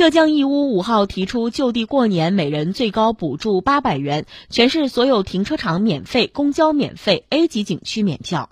浙江义乌五号提出就地过年每人最高补助八百元全市所有停车场免费公交免费 a 级景区免票。